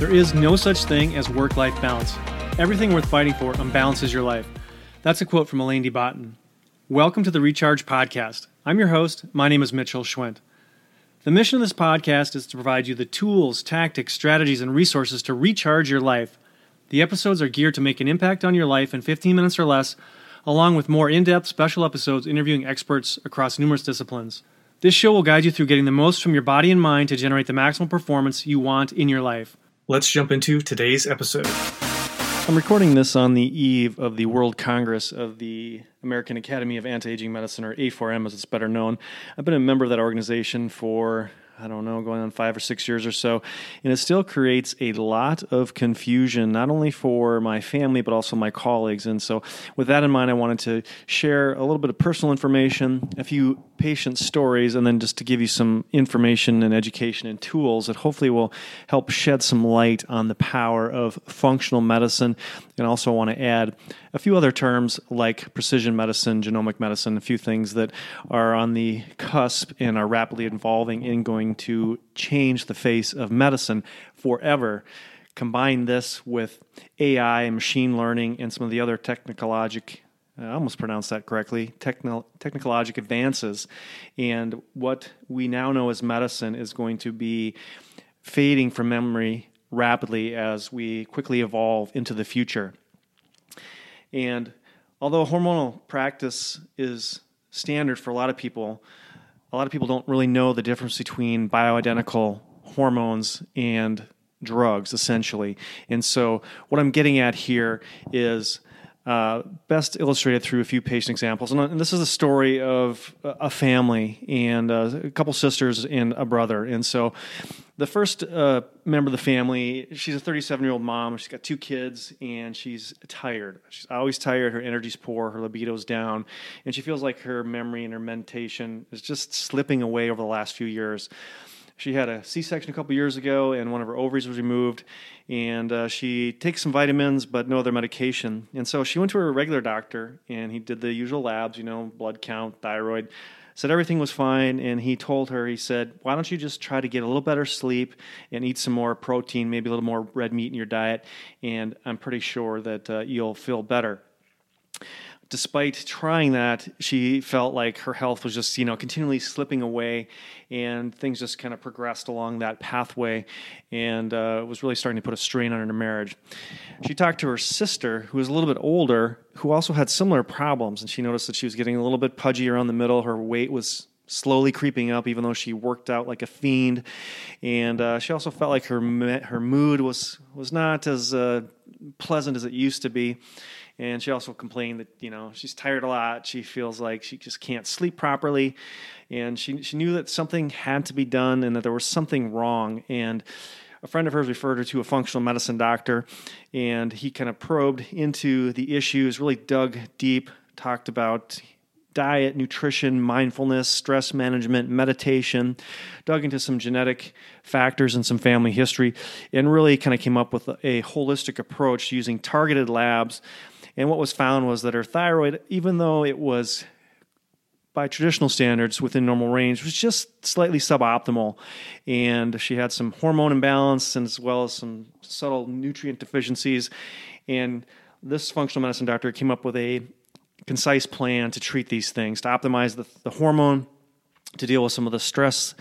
There is no such thing as work life balance. Everything worth fighting for unbalances your life. That's a quote from Alain de Botton. Welcome to the Recharge Podcast. I'm your host. My name is Mitchell Schwent. The mission of this podcast is to provide you the tools, tactics, strategies, and resources to recharge your life. The episodes are geared to make an impact on your life in 15 minutes or less, along with more in depth special episodes interviewing experts across numerous disciplines. This show will guide you through getting the most from your body and mind to generate the maximum performance you want in your life. Let's jump into today's episode. I'm recording this on the eve of the World Congress of the American Academy of Anti Aging Medicine, or A4M as it's better known. I've been a member of that organization for I don't know, going on five or six years or so. And it still creates a lot of confusion, not only for my family, but also my colleagues. And so, with that in mind, I wanted to share a little bit of personal information, a few patient stories, and then just to give you some information and education and tools that hopefully will help shed some light on the power of functional medicine. And also I want to add a few other terms like precision medicine, genomic medicine, a few things that are on the cusp and are rapidly evolving and going to change the face of medicine forever. Combine this with AI, and machine learning, and some of the other technologic I almost pronounced that correctly, techno- technologic advances. And what we now know as medicine is going to be fading from memory rapidly as we quickly evolve into the future. And although hormonal practice is standard for a lot of people, a lot of people don't really know the difference between bioidentical hormones and drugs, essentially. And so, what I'm getting at here is uh, best illustrated through a few patient examples. And, and, this is a story of a family and uh, a couple sisters and a brother. And so, the first uh, member of the family, she's a 37 year old mom. She's got two kids and she's tired. She's always tired. Her energy's poor. Her libido's down. And she feels like her memory and her mentation is just slipping away over the last few years. She had a C section a couple years ago and one of her ovaries was removed. And uh, she takes some vitamins but no other medication. And so she went to her regular doctor and he did the usual labs, you know, blood count, thyroid said everything was fine and he told her he said why don't you just try to get a little better sleep and eat some more protein maybe a little more red meat in your diet and i'm pretty sure that uh, you'll feel better despite trying that, she felt like her health was just, you know, continually slipping away and things just kind of progressed along that pathway and uh, was really starting to put a strain on her marriage. She talked to her sister, who was a little bit older, who also had similar problems, and she noticed that she was getting a little bit pudgy around the middle. Her weight was slowly creeping up, even though she worked out like a fiend. And uh, she also felt like her her mood was was not as uh, pleasant as it used to be and she also complained that you know she's tired a lot. She feels like she just can't sleep properly. And she, she knew that something had to be done and that there was something wrong. And a friend of hers referred her to a functional medicine doctor. And he kind of probed into the issues really dug deep talked about diet, nutrition, mindfulness, stress management, meditation, dug into some genetic factors and some family history, and really kind of came up with a holistic approach using targeted labs and what was found was that her thyroid, even though it was by traditional standards within normal range, was just slightly suboptimal. And she had some hormone imbalance and as well as some subtle nutrient deficiencies. And this functional medicine doctor came up with a concise plan to treat these things, to optimize the, the hormone to deal with some of the stress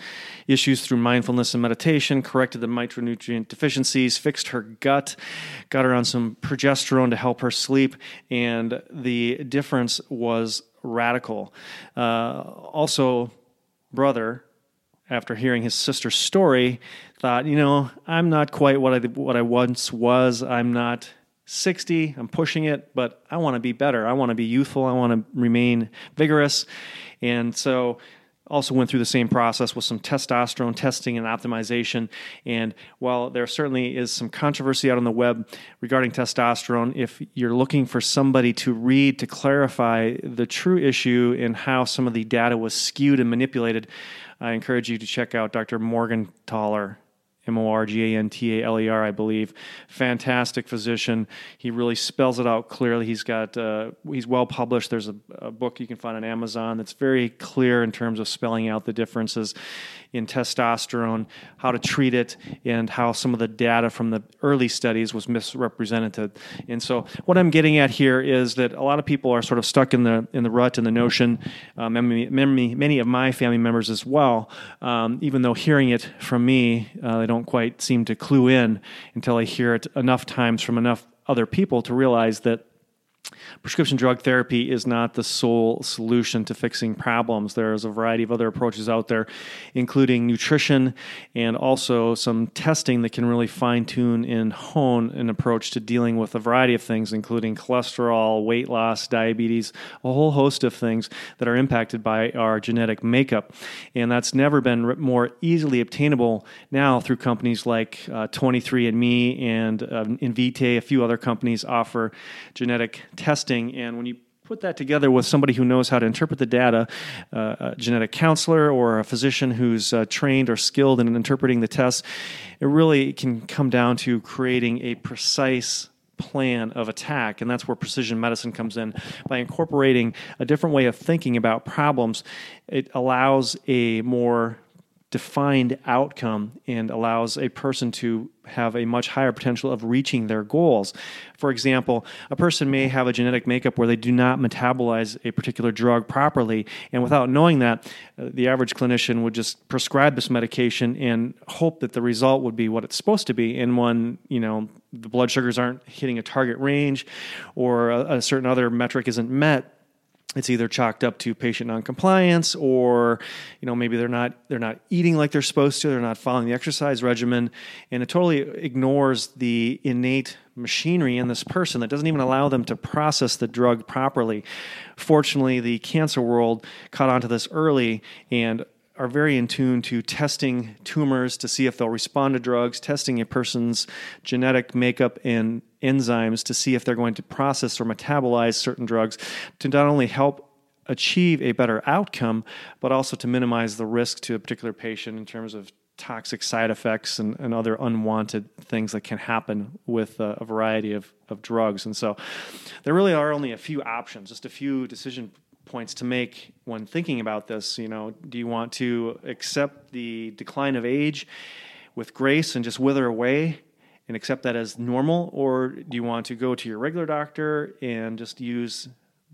issues through mindfulness and meditation, corrected the micronutrient deficiencies, fixed her gut, got her on some progesterone to help her sleep, and the difference was radical. Uh, also, brother, after hearing his sister's story, thought, you know, I'm not quite what I what I once was. I'm not 60. I'm pushing it, but I want to be better. I want to be youthful. I want to remain vigorous. And so also went through the same process with some testosterone testing and optimization. And while there certainly is some controversy out on the web regarding testosterone, if you're looking for somebody to read to clarify the true issue and how some of the data was skewed and manipulated, I encourage you to check out Dr. Morgentaler M O R G A N T A L E R, I believe. Fantastic physician. He really spells it out clearly. He's got uh, he's well published. There's a, a, book you can find on Amazon that's very clear in terms of spelling out the differences in testosterone, how to treat it, and how some of the data from the early studies was misrepresented. And so, what I'm getting at here is that a lot of people are sort of stuck in the in the rut and the notion. Um, many, many, many of my family members as well, um, even though hearing it from me, uh, they don't quite seem to clue in until I hear it enough times from enough other people to realize that prescription drug therapy is not the sole solution to fixing problems. There's a variety of other approaches out there, including nutrition and also some testing that can really fine tune and hone an approach to dealing with a variety of things, including cholesterol, weight loss, diabetes, a whole host of things that are impacted by our genetic makeup. And that's never been more easily obtainable now through companies like uh, 23andMe and uh, Invitae. A few other companies offer genetic testing. And when you put that together with somebody who knows how to interpret the data, uh, a genetic counselor or a physician who's uh, trained or skilled in interpreting the tests, it really can come down to creating a precise plan of attack. And that's where precision medicine comes in. By incorporating a different way of thinking about problems, it allows a more defined outcome and allows a person to have a much higher potential of reaching their goals. For example, a person may have a genetic makeup where they do not metabolize a particular drug properly, and without knowing that, uh, the average clinician would just prescribe this medication and hope that the result would be what it's supposed to be. And when you know the blood sugars aren't hitting a target range, or a, a certain other metric isn't met, it's either chalked up to patient noncompliance or you know maybe they're not they're not eating like they're supposed to they're not following the exercise regimen and it totally ignores the innate machinery in this person that doesn't even allow them to process the drug properly. Fortunately the cancer world caught on to this early and are very in tune to testing tumors to see if they'll respond to drugs, testing a person's genetic makeup and enzymes to see if they're going to process or metabolize certain drugs to not only help achieve a better outcome, but also to minimize the risk to a particular patient in terms of toxic side effects and, and other unwanted things that can happen with a, a variety of, of drugs. And so there really are only a few options, just a few decision points to make when thinking about this. You know, do you want to accept the decline of age with grace and just wither away and accept that as normal, or do you want to go to your regular doctor and just use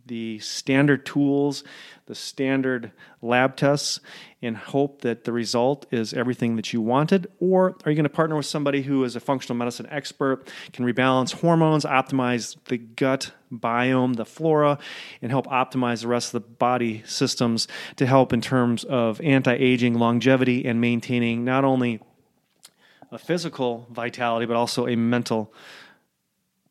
the standard tools, the standard lab tests, and hope that the result is everything that you wanted? Or are you going to partner with somebody who is a functional medicine expert, can rebalance hormones, optimize the gut biome, the flora, and help optimize the rest of the body systems to help in terms of anti aging, longevity, and maintaining not only a physical vitality, but also a mental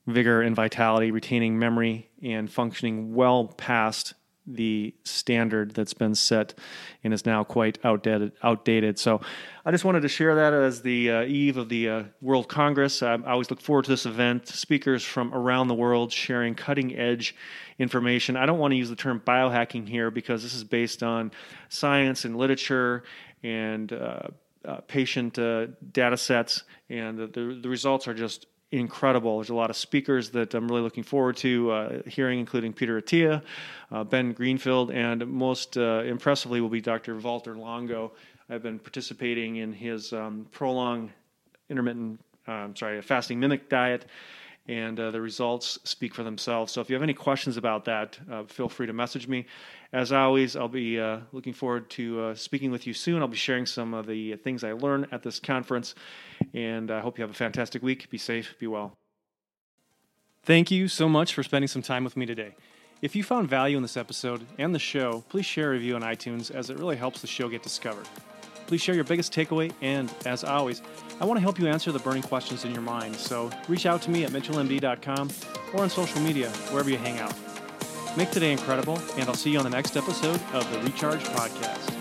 vigor and vitality, retaining memory and functioning well past the standard that's been set and is now quite outdated. Outdated. So, I just wanted to share that as the uh, eve of the uh, World Congress. I, I always look forward to this event. Speakers from around the world sharing cutting edge information. I don't want to use the term biohacking here because this is based on science and literature and uh, uh patient uh, data sets, and the, the results are just incredible. There's a lot of speakers that I'm really looking forward to uh, hearing, including Peter Attia, uh, Ben Greenfield, and most uh, impressively will be Dr. Walter Longo. I've been participating in his um, prolonged intermittent, um, sorry, fasting mimic diet, and uh, the results speak for themselves. So if you have any questions about that, uh, feel free to message me. As always, I'll be uh, looking forward to speaking with you soon. I'll be sharing some of the things I learned at this conference and I hope you have a fantastic week. Be safe, be well. Thank you so much for spending some time with me today. If you found value in this episode and the show, please share a review on iTunes as it really helps the show get discovered. Please share your biggest takeaway, and as always, I want to help you answer the burning questions in your mind. So reach out to me at mitchellmd.com or on social media, wherever you hang out. Make today incredible, and I'll see you on the next episode of the Recharge Podcast.